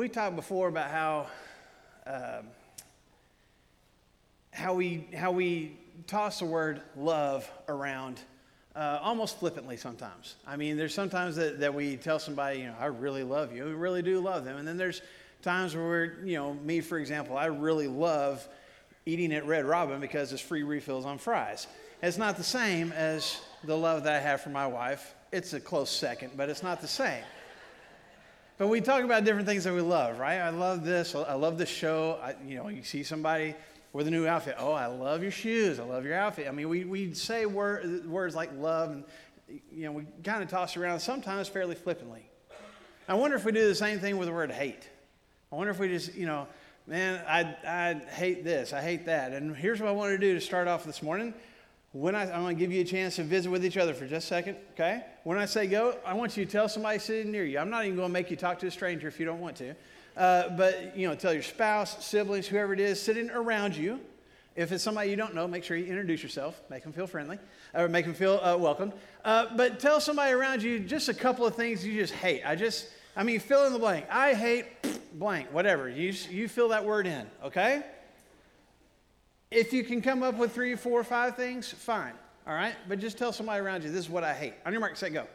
We talked before about how um, how we how we toss the word love around uh, almost flippantly sometimes. I mean, there's sometimes that, that we tell somebody, you know, I really love you. We really do love them. And then there's times where we're, you know, me, for example, I really love eating at Red Robin because it's free refills on fries. It's not the same as the love that I have for my wife. It's a close second, but it's not the same. But we talk about different things that we love, right? I love this. I love this show. I, you know, you see somebody with a new outfit. Oh, I love your shoes. I love your outfit. I mean, we, we say word, words like love, and you know, we kind of toss around sometimes fairly flippantly. I wonder if we do the same thing with the word hate. I wonder if we just, you know, man, I, I hate this, I hate that. And here's what I wanted to do to start off this morning. When I, I'm going to give you a chance to visit with each other for just a second, okay? When I say go, I want you to tell somebody sitting near you. I'm not even going to make you talk to a stranger if you don't want to. Uh, but, you know, tell your spouse, siblings, whoever it is sitting around you. If it's somebody you don't know, make sure you introduce yourself, make them feel friendly, or make them feel uh, welcome. Uh, but tell somebody around you just a couple of things you just hate. I just, I mean, fill in the blank. I hate blank, whatever. You, you fill that word in, okay? If you can come up with three, four, five things, fine, all right? But just tell somebody around you, this is what I hate. On your mark, say go.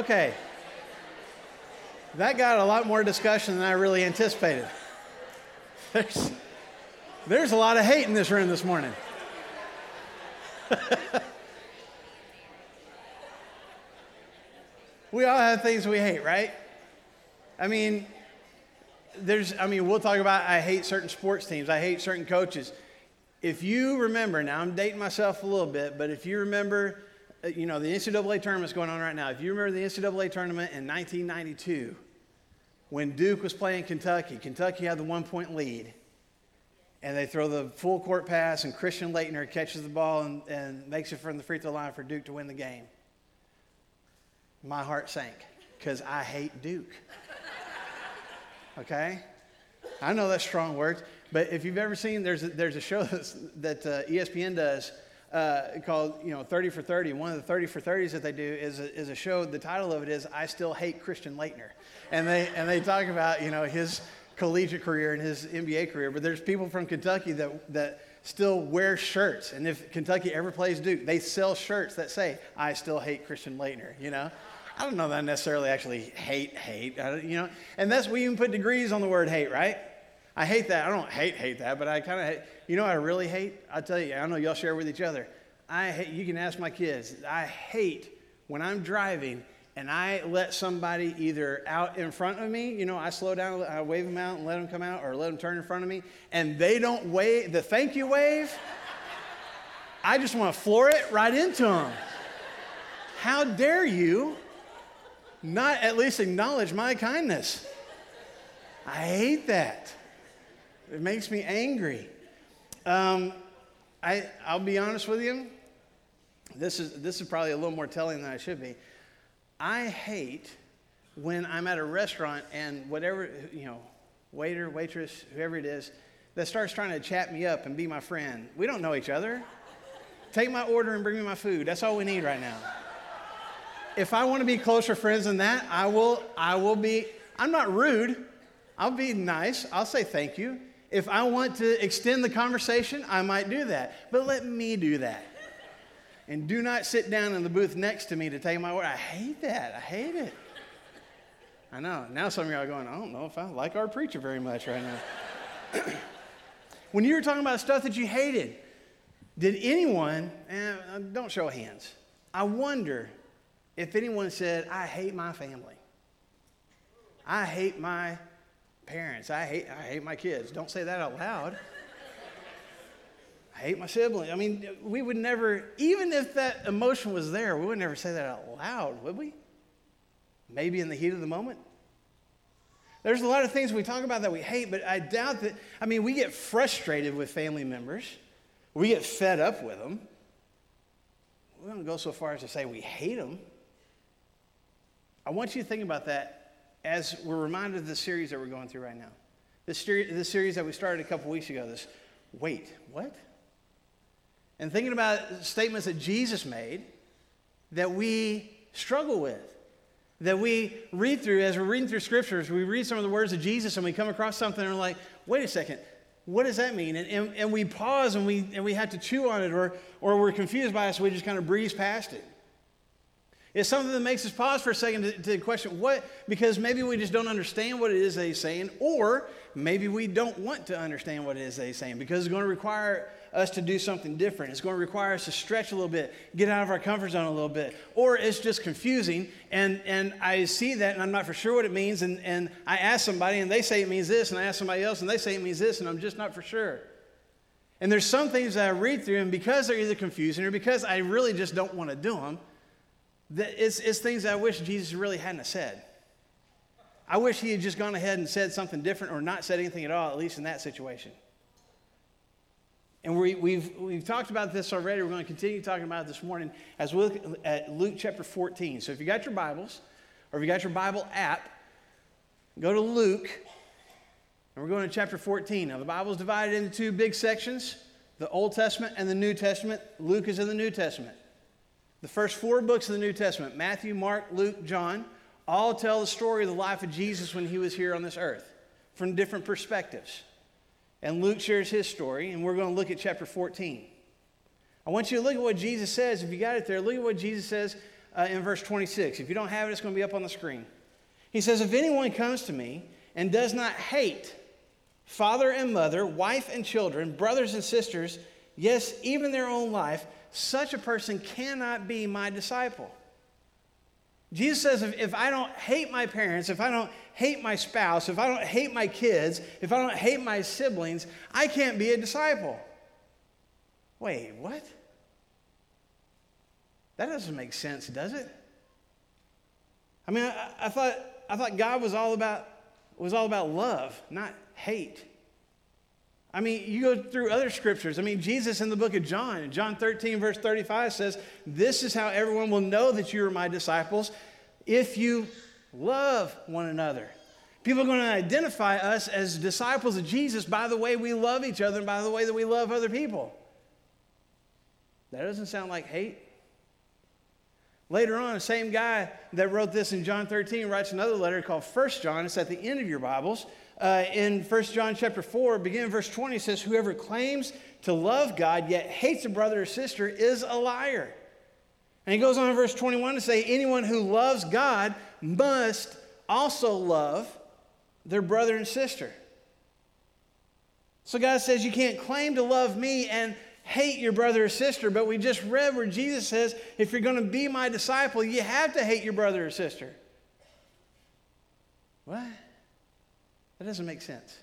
Okay. That got a lot more discussion than I really anticipated. There's, there's a lot of hate in this room this morning. we all have things we hate, right? I mean, there's, I mean, we'll talk about I hate certain sports teams, I hate certain coaches. If you remember, now I'm dating myself a little bit, but if you remember you know, the NCAA tournament's going on right now. If you remember the NCAA tournament in 1992, when Duke was playing Kentucky, Kentucky had the one point lead. And they throw the full court pass, and Christian Laettner catches the ball and, and makes it from the free throw line for Duke to win the game. My heart sank because I hate Duke. Okay? I know that's strong words, but if you've ever seen, there's a, there's a show that uh, ESPN does uh, called, you know, 30 for 30. One of the 30 for 30s that they do is a, is a show. The title of it is I Still Hate Christian Laettner. And they, and they talk about, you know, his collegiate career and his NBA career. But there's people from Kentucky that, that still wear shirts. And if Kentucky ever plays Duke, they sell shirts that say, I still hate Christian Laettner, you know? I don't know that I necessarily actually hate hate, you know? And that's, we even put degrees on the word hate, right? I hate that. I don't hate hate that, but I kind of hate. You know what I really hate? I tell you, I know y'all share with each other. I hate, you can ask my kids. I hate when I'm driving and I let somebody either out in front of me, you know, I slow down, I wave them out and let them come out, or let them turn in front of me, and they don't wave the thank you wave. I just want to floor it right into them. How dare you not at least acknowledge my kindness? I hate that. It makes me angry. Um, I, I'll be honest with you. This is, this is probably a little more telling than I should be. I hate when I'm at a restaurant and whatever, you know, waiter, waitress, whoever it is, that starts trying to chat me up and be my friend. We don't know each other. Take my order and bring me my food. That's all we need right now. If I want to be closer friends than that, I will, I will be, I'm not rude. I'll be nice. I'll say thank you. If I want to extend the conversation, I might do that. But let me do that. And do not sit down in the booth next to me to take my word. I hate that. I hate it. I know. Now some of you are going, I don't know if I like our preacher very much right now. when you were talking about stuff that you hated, did anyone, eh, don't show hands, I wonder if anyone said, I hate my family. I hate my parents. I hate, I hate my kids. Don't say that out loud. I hate my siblings. I mean, we would never, even if that emotion was there, we would never say that out loud, would we? Maybe in the heat of the moment. There's a lot of things we talk about that we hate, but I doubt that, I mean, we get frustrated with family members, we get fed up with them. We don't go so far as to say we hate them. I want you to think about that as we're reminded of the series that we're going through right now. This, this series that we started a couple weeks ago, this wait, what? And thinking about statements that Jesus made that we struggle with that we read through as we're reading through scriptures, we read some of the words of Jesus and we come across something and we're like, wait a second, what does that mean? And, and, and we pause and we, and we have to chew on it or, or we're confused by it, so we just kind of breeze past it. It's something that makes us pause for a second to, to, question what, because maybe we just don't understand what it is he's saying, or maybe we don't want to understand what it is he's saying because it's going to require us to do something different. It's going to require us to stretch a little bit, get out of our comfort zone a little bit, or it's just confusing. And, and I see that and I'm not for sure what it means. And, and I ask somebody and they say it means this, and I ask somebody else and they say it means this, and I'm just not for sure. And there's some things that I read through, and because they're either confusing or because I really just don't want to do them, it's, it's things I wish Jesus really hadn't said. I wish he had just gone ahead and said something different or not said anything at all, at least in that situation. And we, have we've, we've talked about this already. We're going to continue talking about it this morning as we look at Luke chapter 14. So if you got your Bibles or if you got your Bible app, go to Luke and we're going to chapter 14. Now, the Bible is divided into two big sections the Old Testament and the New Testament. Luke is in the New Testament. The first four books of the New Testament Matthew, Mark, Luke, John all tell the story of the life of Jesus when he was here on this earth from different perspectives. And Luke shares his story, and we're going to look at chapter 14. I want you to look at what Jesus says. If you got it there, look at what Jesus says uh, in verse 26. If you don't have it, it's going to be up on the screen. He says, If anyone comes to me and does not hate father and mother, wife and children, brothers and sisters, yes, even their own life, such a person cannot be my disciple. Jesus says, if, if I don't hate my parents, if I don't hate my spouse, if I don't hate my kids, if I don't hate my siblings, I can't be a disciple. Wait, what? That doesn't make sense, does it? I mean, I, I, thought, I thought God was all about was all about love, not hate. I mean, you go through other scriptures. I mean, Jesus in the book of John, John 13, verse 35 says, This is how everyone will know that you are my disciples if you love one another. People are going to identify us as disciples of Jesus by the way we love each other and by the way that we love other people. That doesn't sound like hate. Later on, the same guy that wrote this in John 13 writes another letter called 1 John. It's at the end of your Bibles uh, in 1 John chapter 4, beginning verse 20, says, Whoever claims to love God yet hates a brother or sister is a liar. And he goes on in verse 21 to say, Anyone who loves God must also love their brother and sister. So God says, You can't claim to love me and hate your brother or sister, but we just read where Jesus says, If you're going to be my disciple, you have to hate your brother or sister. What? That doesn't make sense.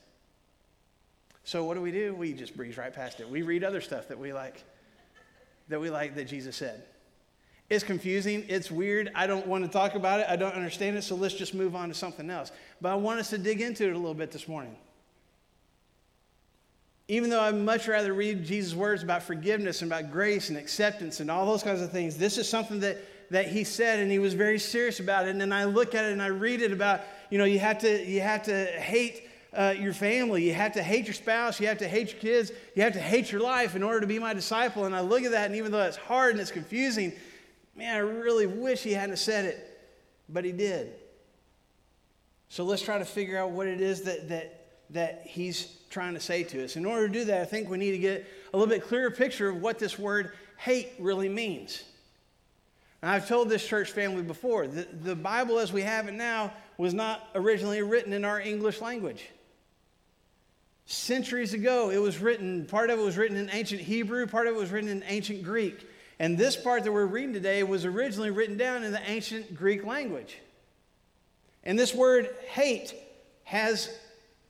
So what do we do? We just breeze right past it. We read other stuff that we like, that we like that Jesus said. It's confusing. It's weird. I don't want to talk about it. I don't understand it. So let's just move on to something else. But I want us to dig into it a little bit this morning. Even though I'd much rather read Jesus' words about forgiveness and about grace and acceptance and all those kinds of things, this is something that, that he said and he was very serious about it. And then I look at it and I read it about you know, you have to, you have to hate uh, your family. You have to hate your spouse. You have to hate your kids. You have to hate your life in order to be my disciple. And I look at that, and even though it's hard and it's confusing, man, I really wish he hadn't said it, but he did. So let's try to figure out what it is that, that, that he's trying to say to us. In order to do that, I think we need to get a little bit clearer picture of what this word hate really means. And I've told this church family before the, the Bible as we have it now was not originally written in our English language. Centuries ago, it was written, part of it was written in ancient Hebrew, part of it was written in ancient Greek. And this part that we're reading today was originally written down in the ancient Greek language. And this word hate has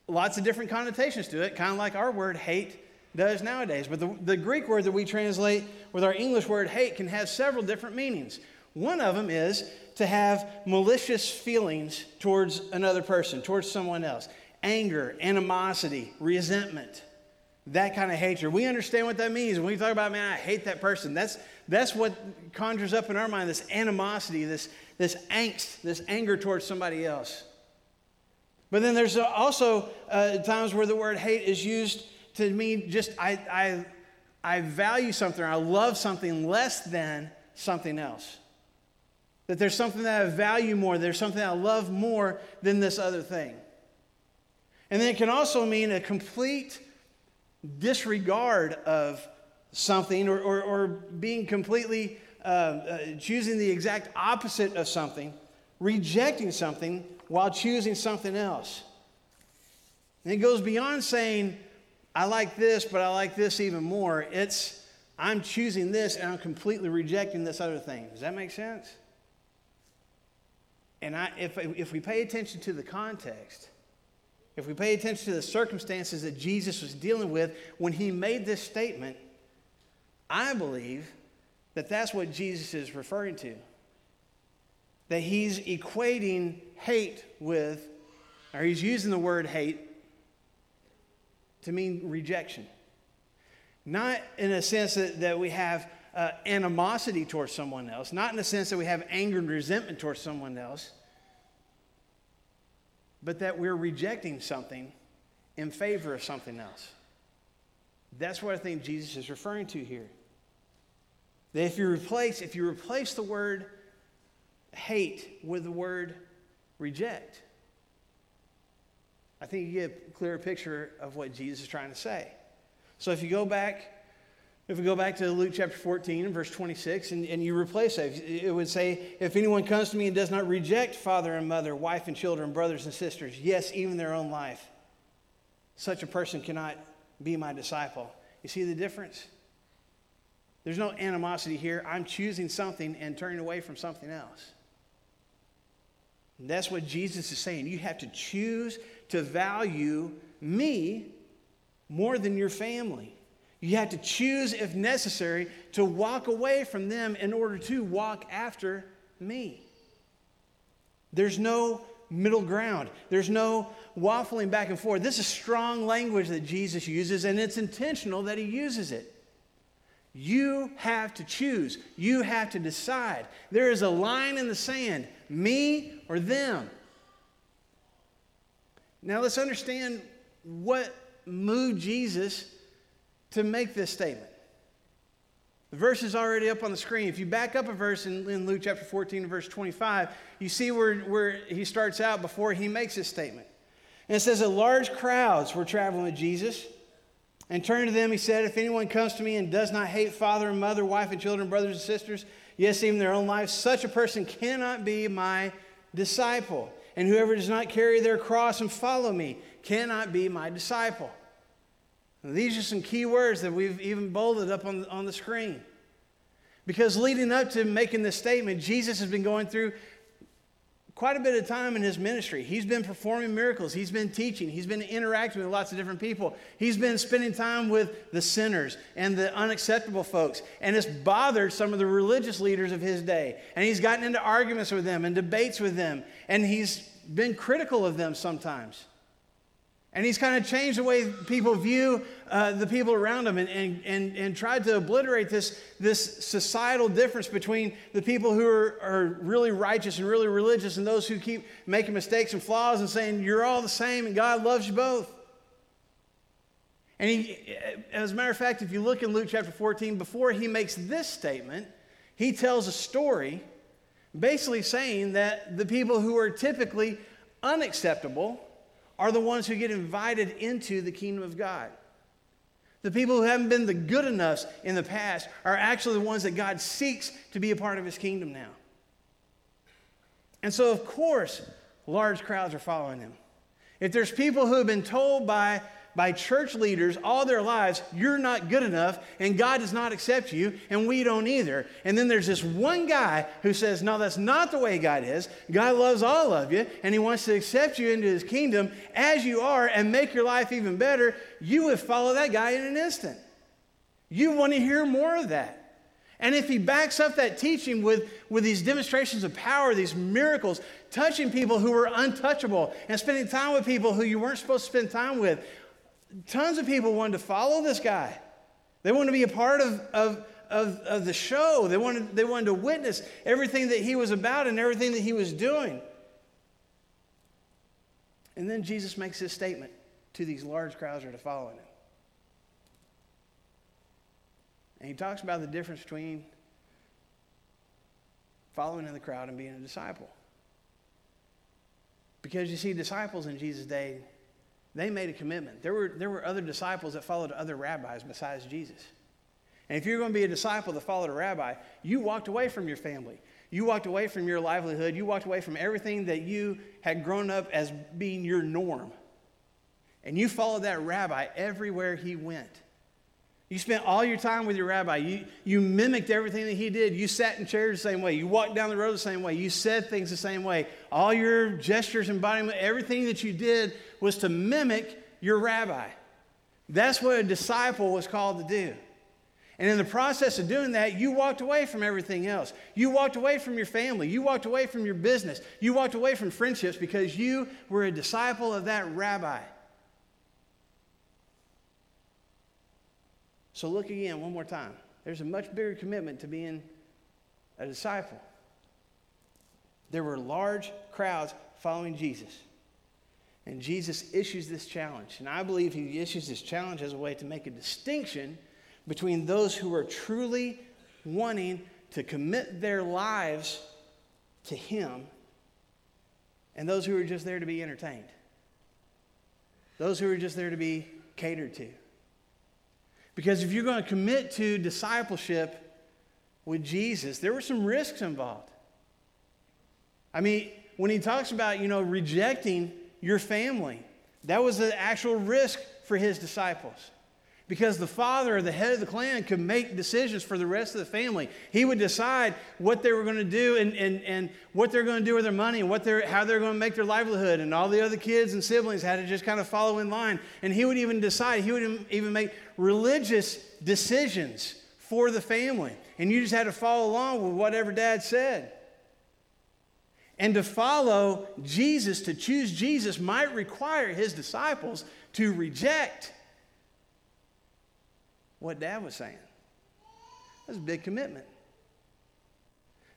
lots of different connotations to it, kind of like our word hate does nowadays. But the, the Greek word that we translate with our English word hate can have several different meanings. One of them is to have malicious feelings towards another person, towards someone else anger, animosity, resentment, that kind of hatred. We understand what that means. When we talk about, man, I hate that person, that's, that's what conjures up in our mind this animosity, this, this angst, this anger towards somebody else. But then there's also uh, times where the word hate is used to mean just I, I, I value something, I love something less than something else. That there's something that I value more, there's something I love more than this other thing. And then it can also mean a complete disregard of something or, or, or being completely uh, uh, choosing the exact opposite of something, rejecting something while choosing something else. And it goes beyond saying, I like this, but I like this even more. It's, I'm choosing this and I'm completely rejecting this other thing. Does that make sense? And I, if, if we pay attention to the context, if we pay attention to the circumstances that Jesus was dealing with when he made this statement, I believe that that's what Jesus is referring to. That he's equating hate with, or he's using the word hate to mean rejection. Not in a sense that, that we have uh, animosity towards someone else, not in the sense that we have anger and resentment towards someone else, but that we're rejecting something in favor of something else. That's what I think Jesus is referring to here. That if you replace, if you replace the word hate with the word reject, I think you get a clearer picture of what Jesus is trying to say. So if you go back, if we go back to Luke chapter 14 and verse 26, and, and you replace it, it would say, If anyone comes to me and does not reject father and mother, wife and children, brothers and sisters, yes, even their own life, such a person cannot be my disciple. You see the difference? There's no animosity here. I'm choosing something and turning away from something else. And that's what Jesus is saying. You have to choose to value me more than your family. You have to choose, if necessary, to walk away from them in order to walk after me. There's no middle ground, there's no waffling back and forth. This is strong language that Jesus uses, and it's intentional that he uses it. You have to choose. You have to decide. There is a line in the sand me or them. Now let's understand what moved Jesus to make this statement. The verse is already up on the screen. If you back up a verse in, in Luke chapter 14, verse 25, you see where, where he starts out before he makes his statement. And it says that large crowds were traveling with Jesus. And turning to them, he said, If anyone comes to me and does not hate father and mother, wife and children, brothers and sisters, yes, even their own life, such a person cannot be my disciple. And whoever does not carry their cross and follow me cannot be my disciple. Now, these are some key words that we've even bolded up on, on the screen. Because leading up to making this statement, Jesus has been going through quite a bit of time in his ministry. He's been performing miracles, he's been teaching, he's been interacting with lots of different people. He's been spending time with the sinners and the unacceptable folks. And it's bothered some of the religious leaders of his day. And he's gotten into arguments with them and debates with them. And he's been critical of them sometimes. And he's kind of changed the way people view uh, the people around him and, and, and, and tried to obliterate this, this societal difference between the people who are, are really righteous and really religious and those who keep making mistakes and flaws and saying, You're all the same and God loves you both. And he, as a matter of fact, if you look in Luke chapter 14, before he makes this statement, he tells a story basically saying that the people who are typically unacceptable are the ones who get invited into the kingdom of God. The people who haven't been the good enough in the past are actually the ones that God seeks to be a part of his kingdom now. And so, of course, large crowds are following him. If there's people who have been told by by church leaders all their lives, you're not good enough and God does not accept you and we don't either. And then there's this one guy who says, No, that's not the way God is. God loves all of you and he wants to accept you into his kingdom as you are and make your life even better. You would follow that guy in an instant. You want to hear more of that. And if he backs up that teaching with, with these demonstrations of power, these miracles, touching people who were untouchable, and spending time with people who you weren't supposed to spend time with, tons of people wanted to follow this guy. They wanted to be a part of, of, of, of the show. They wanted, they wanted to witness everything that he was about and everything that he was doing. And then Jesus makes this statement to these large crowds that are following him. And he talks about the difference between following in the crowd and being a disciple. Because you see, disciples in Jesus' day, they made a commitment. There were, there were other disciples that followed other rabbis besides Jesus. And if you're going to be a disciple that followed a rabbi, you walked away from your family. You walked away from your livelihood. You walked away from everything that you had grown up as being your norm. And you followed that rabbi everywhere he went. You spent all your time with your rabbi. You, you mimicked everything that he did. You sat in chairs the same way. You walked down the road the same way. You said things the same way. All your gestures, embodiment, everything that you did was to mimic your rabbi. That's what a disciple was called to do. And in the process of doing that, you walked away from everything else. You walked away from your family. You walked away from your business. You walked away from friendships because you were a disciple of that rabbi. So look again one more time. There's a much bigger commitment to being a disciple. There were large crowds following Jesus. And Jesus issues this challenge. And I believe he issues this challenge as a way to make a distinction between those who are truly wanting to commit their lives to Him and those who are just there to be entertained. Those who are just there to be catered to. Because if you're going to commit to discipleship with Jesus, there were some risks involved. I mean, when he talks about, you know, rejecting your family, that was an actual risk for his disciples because the father the head of the clan could make decisions for the rest of the family. He would decide what they were going to do and, and, and what they're going to do with their money and what they're, how they're going to make their livelihood. And all the other kids and siblings had to just kind of follow in line. And he would even decide, he would even make religious decisions for the family. And you just had to follow along with whatever dad said. And to follow Jesus, to choose Jesus, might require his disciples to reject what dad was saying. That's a big commitment.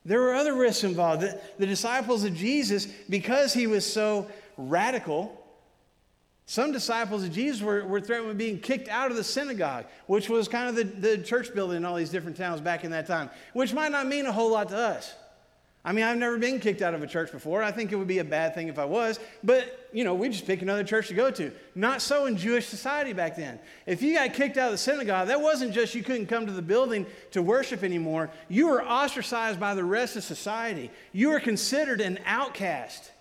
There were other risks involved. The, the, disciples of Jesus, because he was so radical, some disciples of Jesus were, were threatened with being kicked out of the synagogue, which was kind of the, the church building in all these different towns back in that time, which might not mean a whole lot to us. I mean, I've never been kicked out of a church before. I think it would be a bad thing if I was, but you know, we just pick another church to go to. Not so in Jewish society back then. If you got kicked out of the synagogue, that wasn't just you couldn't come to the building to worship anymore. You were ostracized by the rest of society. You were considered an outcast.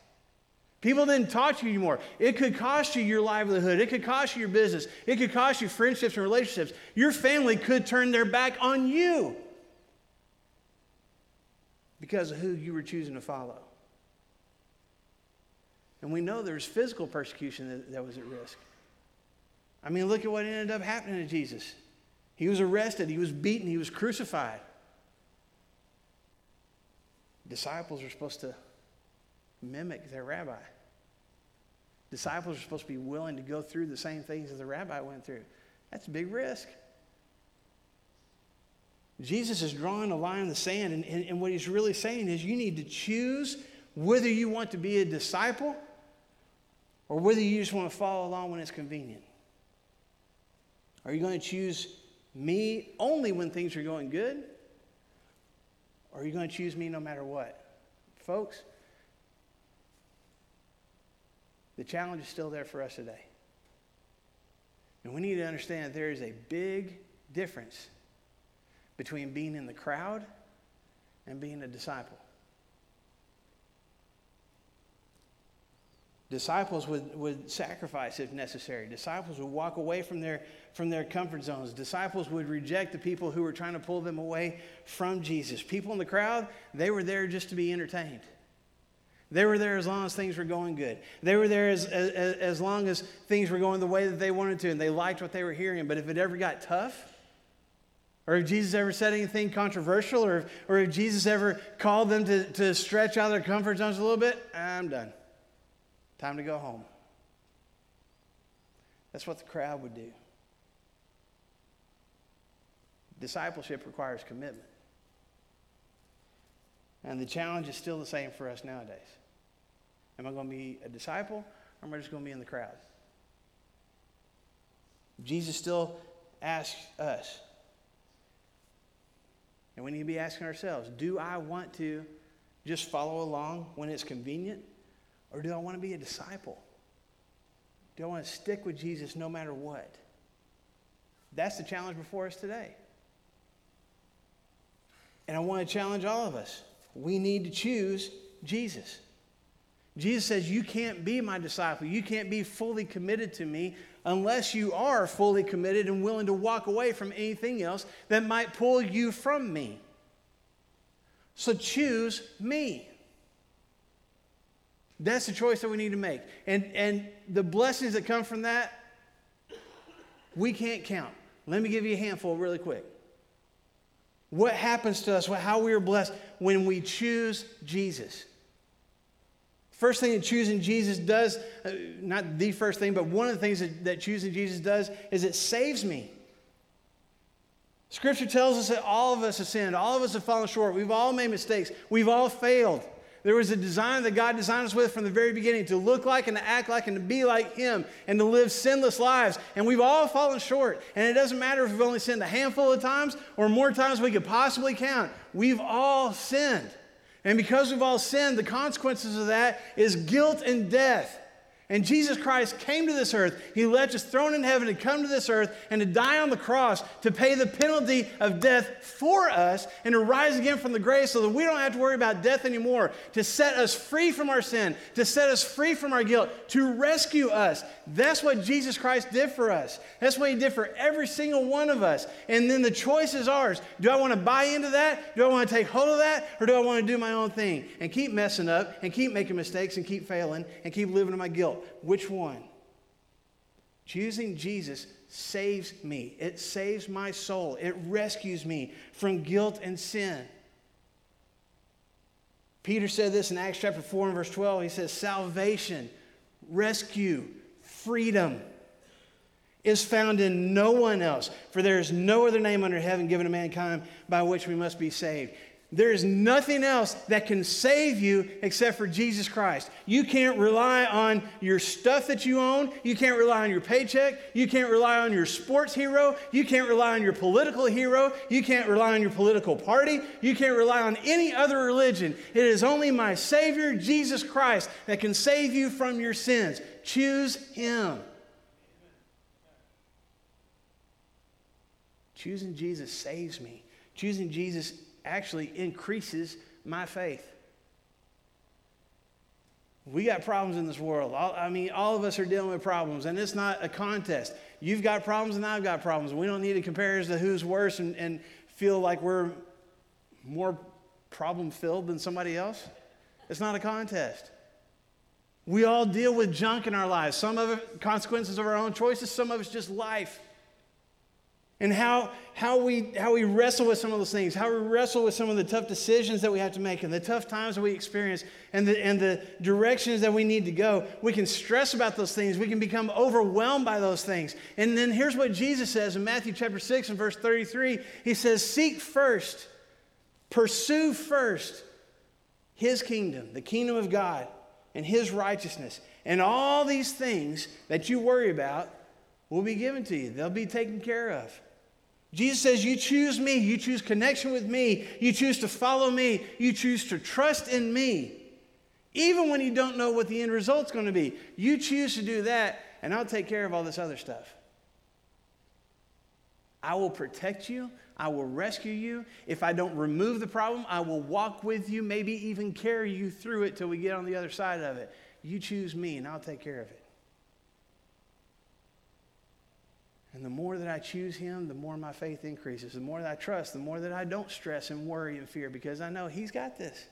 People didn't talk to you anymore. It could cost you your livelihood. It could cost you your business. It could cost you friendships and relationships. Your family could turn their back on you because of who you were choosing to follow. And we know there's physical persecution that, that was at risk. I mean, look at what ended up happening to Jesus. He was arrested, he was beaten, he was crucified. Disciples are supposed to mimic their rabbi. Disciples are supposed to be willing to go through the same things that the rabbi went through. That's a big risk. Jesus is drawing a line in the sand, and, and, and what he's really saying is you need to choose whether you want to be a disciple or whether you just want to follow along when it's convenient. Are you going to choose me only when things are going good? Or are you going to choose me no matter what? Folks, the challenge is still there for us today. And we need to understand that there is a big difference between being in the crowd and being a disciple. Disciples would, would sacrifice if necessary. Disciples would walk away from their, from their comfort zones. Disciples would reject the people who were trying to pull them away from Jesus. People in the crowd, they were there just to be entertained. They were there as long as things were going good. They were there as, as, as long as things were going the way that they wanted to and they liked what they were hearing. But if it ever got tough, or if Jesus ever said anything controversial, or, or if Jesus ever called them to, to stretch out their comfort zones a little bit, I'm done. Time to go home. That's what the crowd would do. Discipleship requires commitment. And the challenge is still the same for us nowadays. Am I going to be a disciple or am I just going to be in the crowd? Jesus still asks us, and we need to be asking ourselves do I want to just follow along when it's convenient, or do I want to be a disciple? Do I want to stick with Jesus no matter what? That's the challenge before us today. And I want to challenge all of us. We need to choose Jesus. Jesus says, You can't be my disciple. You can't be fully committed to me unless you are fully committed and willing to walk away from anything else that might pull you from me. So choose me. That's the choice that we need to make. And, and the blessings that come from that, we can't count. Let me give you a handful really quick. What happens to us, how we are blessed when we choose Jesus. First thing that choosing Jesus does, uh, not the first thing, but one of the things that, that choosing Jesus does is it saves me. Scripture tells us that all of us have sinned, all of us have fallen short, we've all made mistakes, we've all failed. There was a design that God designed us with from the very beginning to look like and to act like and to be like Him and to live sinless lives. And we've all fallen short. And it doesn't matter if we've only sinned a handful of times or more times we could possibly count. We've all sinned. And because we've all sinned, the consequences of that is guilt and death. And Jesus Christ came to this earth. He left his throne in heaven to come to this earth and to die on the cross to pay the penalty of death for us and to rise again from the grave so that we don't have to worry about death anymore, to set us free from our sin, to set us free from our guilt, to rescue us. That's what Jesus Christ did for us. That's what he did for every single one of us. And then the choice is ours. Do I want to buy into that? Do I want to take hold of that? Or do I want to do my own thing and keep messing up and keep making mistakes and keep failing and keep living in my guilt? Which one? Choosing Jesus saves me. It saves my soul. It rescues me from guilt and sin. Peter said this in Acts chapter 4 and verse 12. He says, Salvation, rescue, freedom is found in no one else, for there is no other name under heaven given to mankind by which we must be saved. There is nothing else that can save you except for Jesus Christ. You can't rely on your stuff that you own. You can't rely on your paycheck. You can't rely on your sports hero. You can't rely on your political hero. You can't rely on your political party. You can't rely on any other religion. It is only my Savior, Jesus Christ, that can save you from your sins. Choose Him. Choosing Jesus saves me. Choosing Jesus actually increases my faith. We got problems in this world. All, I mean, all of us are dealing with problems, and it's not a contest. You've got problems, and I've got problems. We don't need to compare as to who's worse and, and feel like we're more problem filled than somebody else. It's not a contest. We all deal with junk in our lives. Some of it consequences of our own choices, some of it's just life and how, how, we, how we wrestle with some of those things, how we wrestle with some of the tough decisions that we have to make and the tough times that we experience and the, and the directions that we need to go. We can stress about those things. We can become overwhelmed by those things. And then here's what Jesus says in Matthew chapter 6 and verse 33 He says, Seek first, pursue first His kingdom, the kingdom of God, and His righteousness. And all these things that you worry about will be given to you, they'll be taken care of. Jesus says, You choose me. You choose connection with me. You choose to follow me. You choose to trust in me. Even when you don't know what the end result's going to be, you choose to do that, and I'll take care of all this other stuff. I will protect you. I will rescue you. If I don't remove the problem, I will walk with you, maybe even carry you through it till we get on the other side of it. You choose me, and I'll take care of it. And the more that I choose Him, the more my faith increases. The more that I trust, the more that I don't stress and worry and fear because I know He's got this.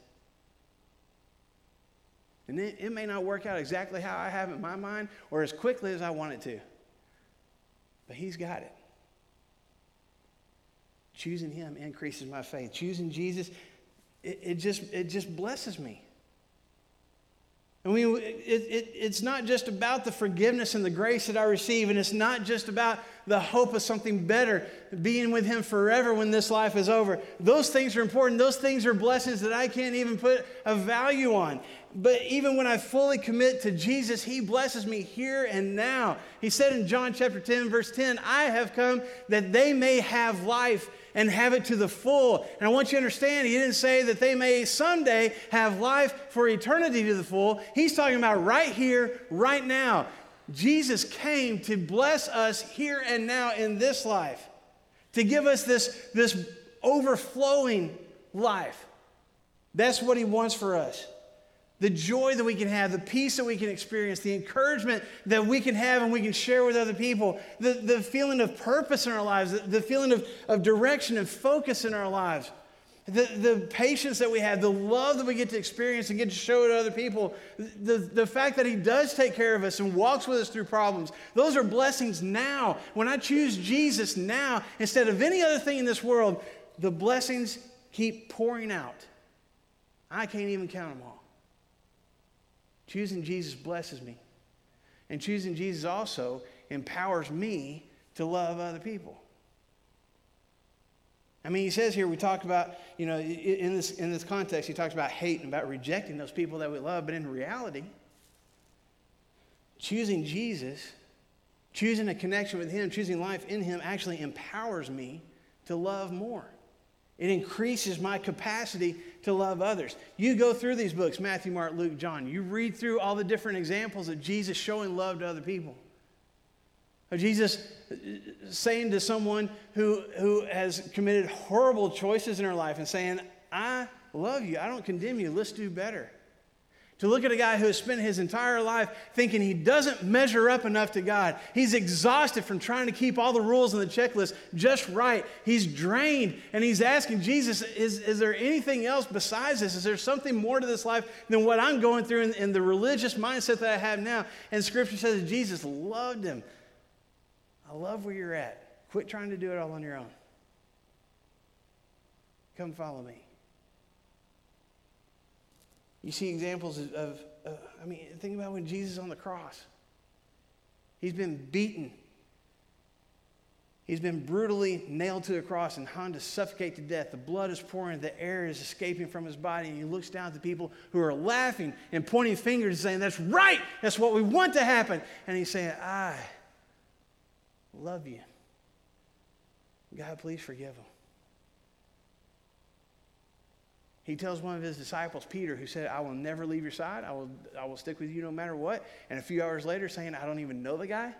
And it, it may not work out exactly how I have in my mind or as quickly as I want it to, but He's got it. Choosing Him increases my faith. Choosing Jesus, it, it just, it just blesses me. I mean, it, it, it's not just about the forgiveness and the grace that I receive, and it's not just about the hope of something better, being with Him forever when this life is over. Those things are important. Those things are blessings that I can't even put a value on. But even when I fully commit to Jesus, He blesses me here and now. He said in John chapter 10, verse 10, I have come that they may have life and have it to the full. And I want you to understand, he didn't say that they may someday have life for eternity to the full. He's talking about right here, right now. Jesus came to bless us here and now in this life, to give us this, this overflowing life. That's what he wants for us the joy that we can have, the peace that we can experience, the encouragement that we can have and we can share with other people, the, the feeling of purpose in our lives, the, the feeling of, of direction and focus in our lives, the, the patience that we have, the love that we get to experience and get to show to other people, the, the fact that He does take care of us and walks with us through problems. Those are blessings now. When I choose Jesus now instead of any other thing in this world, the blessings keep pouring out. I can't even count them all. Choosing Jesus blesses me. And choosing Jesus also empowers me to love other people. I mean, he says here, we talk about, you know, in this, in this context, he talks about hate and about rejecting those people that we love. But in reality, choosing Jesus, choosing a connection with him, choosing life in him actually empowers me to love more. It increases my capacity to love others. You go through these books Matthew, Mark, Luke, John. You read through all the different examples of Jesus showing love to other people. Of Jesus uh, saying to someone who, who has committed horrible choices in her life and saying, I love you. I don't condemn you. Let's do better. To look at a guy who has spent his entire life thinking he doesn't measure up enough to God. He's exhausted from trying to keep all the rules on the checklist just right. He's drained and he's asking Jesus, is, is there anything else besides this? Is there something more to this life than what I'm going through in, in the religious mindset that I have now? And scripture says Jesus loved him. I love where you're at. Quit trying to do it all on your own. Come follow me. You see examples of, of uh, I mean, think about when Jesus on the cross. He's been beaten. He's been brutally nailed to a cross and hung to suffocate to death. The blood is pouring, the air is escaping from his body, and he looks down at the people who are laughing and pointing fingers and saying, That's right, that's what we want to happen. And he's saying, I love you. God, please forgive them. He tells one of his disciples, Peter, who said, I will never leave your side. I will, I will stick with you no matter what. And a few hours later, saying, I don't even know the guy.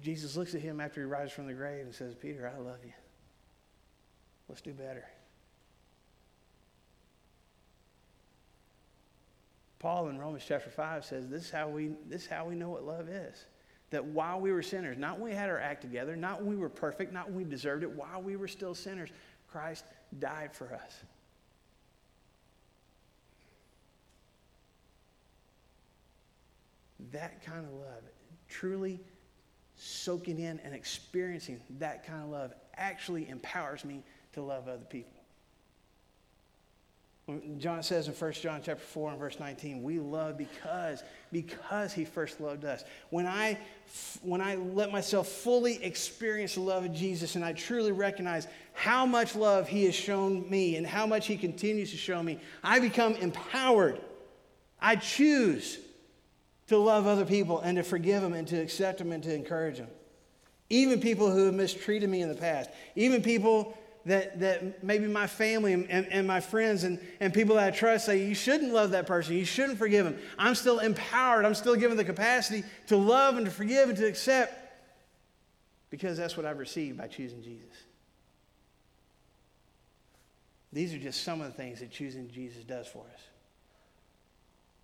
Jesus looks at him after he rises from the grave and says, Peter, I love you. Let's do better. Paul in Romans chapter 5 says this is how we, this is how we know what love is. That while we were sinners, not when we had our act together, not when we were perfect, not when we deserved it, while we were still sinners, Christ died for us. That kind of love, truly soaking in and experiencing that kind of love, actually empowers me to love other people. John says in 1 John chapter 4 and verse 19, we love because, because he first loved us. When I, when I let myself fully experience the love of Jesus and I truly recognize how much love he has shown me and how much he continues to show me, I become empowered. I choose to love other people and to forgive them and to accept them and to encourage them. Even people who have mistreated me in the past, even people that, that maybe my family and, and, my friends and, and people that I trust say, you shouldn't love that person. You shouldn't forgive them. I'm still empowered. I'm still given the capacity to love and to forgive and to accept because that's what I've received by choosing Jesus. These are just some of the things that choosing Jesus does for us.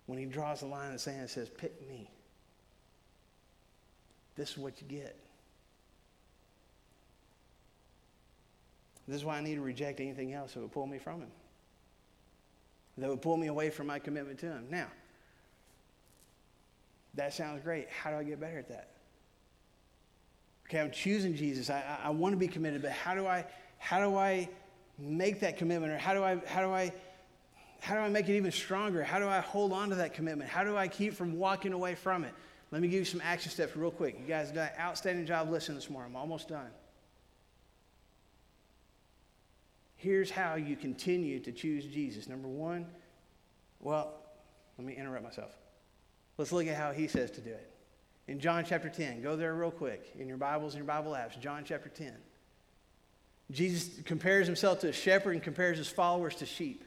When he draws the line in the sand and says, pick me, this is what you get. This is why I need to reject anything else that would pull me from Him, that would pull me away from my commitment to Him. Now, that sounds great. How do I get better at that? okay, I'm choosing Jesus. I, I, I want to be committed, but how do I, how do I make that commitment? Or how do I, how do I, how do I make it even stronger? How do I hold on to that commitment? How do I keep from walking away from it? Let me give you some action steps real quick. You guys done an outstanding job listening this morning. I'm almost done. Here's how you continue to choose Jesus. Number one, well, let me interrupt myself. Let's look at how he says to do it. In John chapter 10, go there real quick in your Bibles and your Bible apps. John chapter 10. Jesus compares himself to a shepherd and compares his followers to sheep.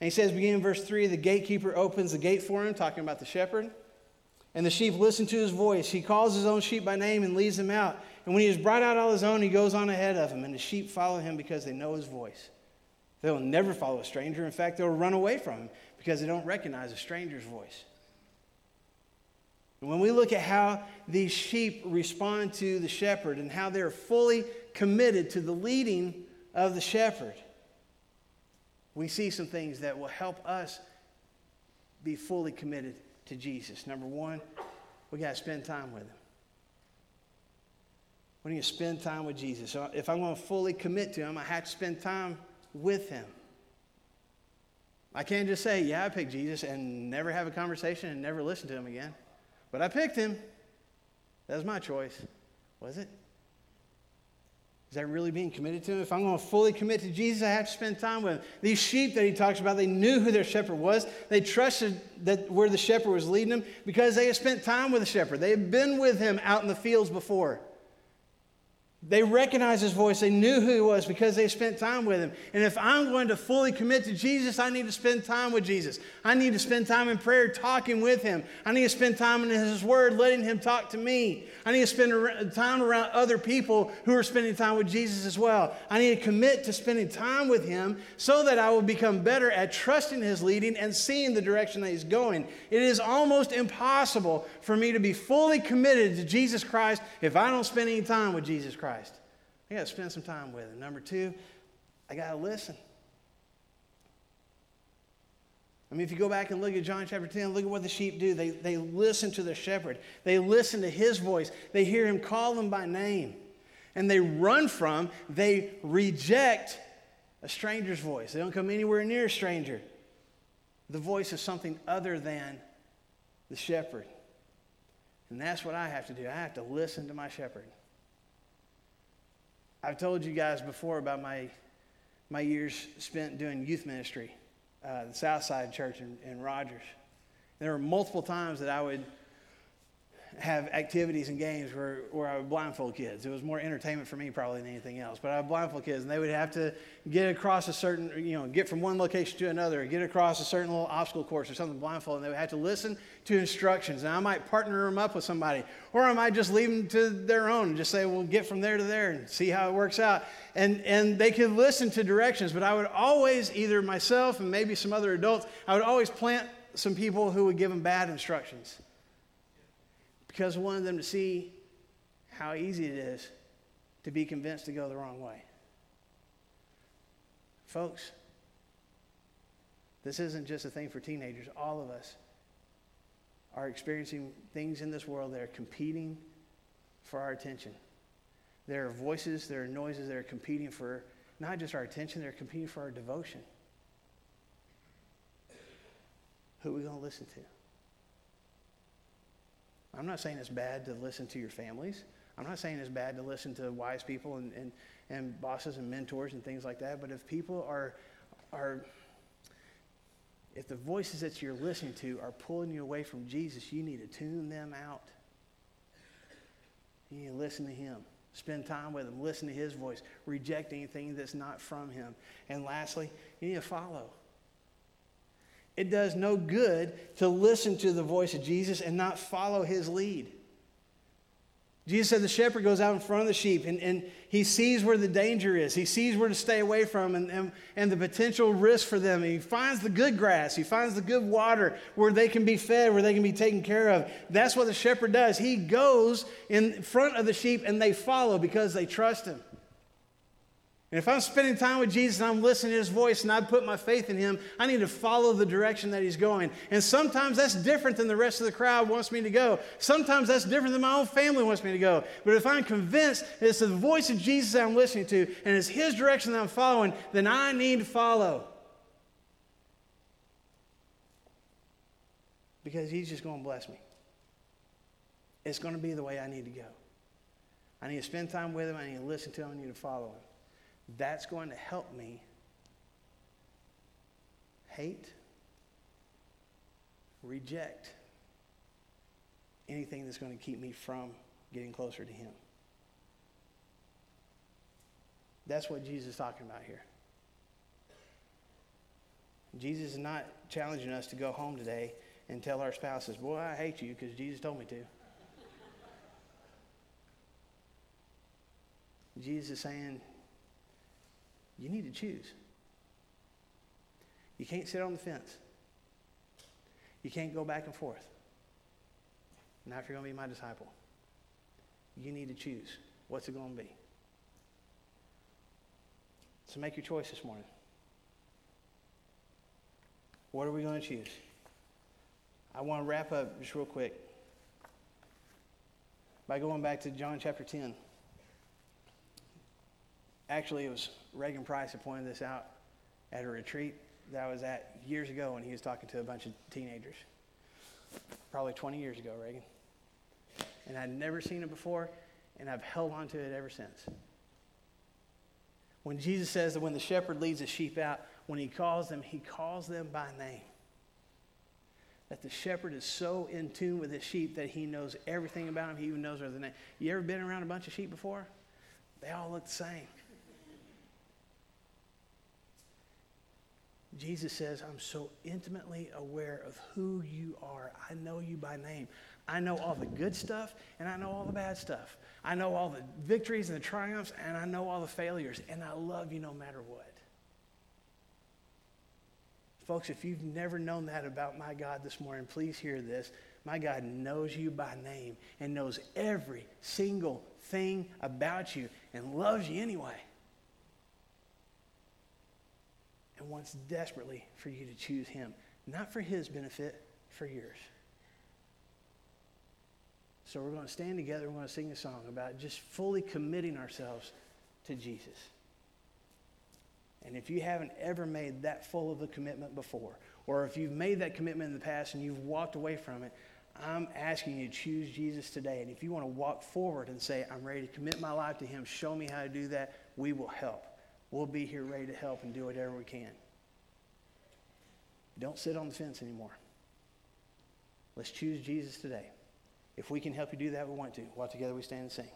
And he says, beginning in verse 3, the gatekeeper opens the gate for him, talking about the shepherd. And the sheep listen to his voice. He calls his own sheep by name and leads them out. And when he has brought out all his own, he goes on ahead of him, And the sheep follow him because they know his voice. They'll never follow a stranger. In fact, they'll run away from him because they don't recognize a stranger's voice. And when we look at how these sheep respond to the shepherd and how they're fully committed to the leading of the shepherd, we see some things that will help us be fully committed to Jesus. Number one, we got to spend time with him. We need to spend time with Jesus. So if I'm going to fully commit to him, I have to spend time with him. I can't just say, yeah, I picked Jesus and never have a conversation and never listen to him again. But I picked him. That was my choice. Was it? Is that really being committed to him? If I'm going to fully commit to Jesus, I have to spend time with him. These sheep that he talks about, they knew who their shepherd was. They trusted that where the shepherd was leading them because they had spent time with the shepherd. They had been with him out in the fields before. They recognized his voice. They knew who he was because they spent time with him. And if I'm going to fully commit to Jesus, I need to spend time with Jesus. I need to spend time in prayer talking with him. I need to spend time in his word letting him talk to me. I need to spend time around other people who are spending time with Jesus as well. I need to commit to spending time with him so that I will become better at trusting his leading and seeing the direction that he's going. It is almost impossible for me to be fully committed to Jesus Christ if I don't spend any time with Jesus Christ. Christ. I got to spend some time with him. Number two, I got to listen. I mean, if you go back and look at John chapter 10, look at what the sheep do. They, they listen to the shepherd, they listen to his voice, they hear him call them by name, and they run from, they reject a stranger's voice. They don't come anywhere near a stranger. The voice is something other than the shepherd. And that's what I have to do. I have to listen to my shepherd. I've told you guys before about my, my years spent doing youth ministry, uh, the Southside Church in, in Rogers. There were multiple times that I would have activities and games where, where I would blindfold kids. It was more entertainment for me probably than anything else. But I would blindfold kids, and they would have to get across a certain, you know, get from one location to another, get across a certain little obstacle course or something blindfold, and they would have to listen to instructions. And I might partner them up with somebody, or I might just leave them to their own and just say, well, get from there to there and see how it works out. And, and they could listen to directions, but I would always, either myself and maybe some other adults, I would always plant some people who would give them bad instructions because I wanted them to see how easy it is to be convinced to go the wrong way. Folks, this isn't just a thing for teenagers. All of us are experiencing things in this world that are competing for our attention. There are voices, there are noises that are competing for not just our attention, they're competing for our devotion. Who are we going to listen to? I'm not saying it's bad to listen to your families. I'm not saying it's bad to listen to wise people and, and, and bosses and mentors and things like that. But if people are, are, if the voices that you're listening to are pulling you away from Jesus, you need to tune them out. You need to listen to Him. Spend time with Him. Listen to His voice. Reject anything that's not from Him. And lastly, you need to follow. It does no good to listen to the voice of Jesus and not follow his lead. Jesus said the shepherd goes out in front of the sheep and, and he sees where the danger is. He sees where to stay away from and, and, and the potential risk for them. He finds the good grass. He finds the good water where they can be fed, where they can be taken care of. That's what the shepherd does. He goes in front of the sheep and they follow because they trust him. And if I'm spending time with Jesus and I'm listening to his voice and I put my faith in him, I need to follow the direction that he's going. And sometimes that's different than the rest of the crowd wants me to go. Sometimes that's different than my own family wants me to go. But if I'm convinced it's the voice of Jesus that I'm listening to and it's his direction that I'm following, then I need to follow. Because he's just going to bless me. It's going to be the way I need to go. I need to spend time with him. I need to listen to him. I need to follow him. That's going to help me hate, reject anything that's going to keep me from getting closer to Him. That's what Jesus is talking about here. Jesus is not challenging us to go home today and tell our spouses, Boy, I hate you because Jesus told me to. Jesus is saying, you need to choose. You can't sit on the fence. You can't go back and forth. Not if you're going to be my disciple. You need to choose. What's it going to be? So make your choice this morning. What are we going to choose? I want to wrap up just real quick by going back to John chapter 10. Actually, it was Reagan Price who pointed this out at a retreat that I was at years ago when he was talking to a bunch of teenagers. Probably 20 years ago, Reagan. And I'd never seen it before, and I've held on to it ever since. When Jesus says that when the shepherd leads the sheep out, when he calls them, he calls them by name. That the shepherd is so in tune with his sheep that he knows everything about them. He even knows their name. You ever been around a bunch of sheep before? They all look the same. Jesus says, I'm so intimately aware of who you are. I know you by name. I know all the good stuff and I know all the bad stuff. I know all the victories and the triumphs and I know all the failures. And I love you no matter what. Folks, if you've never known that about my God this morning, please hear this. My God knows you by name and knows every single thing about you and loves you anyway. And wants desperately for you to choose him, not for his benefit, for yours. So we're going to stand together. We're going to sing a song about just fully committing ourselves to Jesus. And if you haven't ever made that full of a commitment before, or if you've made that commitment in the past and you've walked away from it, I'm asking you to choose Jesus today. And if you want to walk forward and say, I'm ready to commit my life to Him, show me how to do that, we will help. We'll be here ready to help and do whatever we can. Don't sit on the fence anymore. Let's choose Jesus today. If we can help you do that, we want to. While together we stand and sing.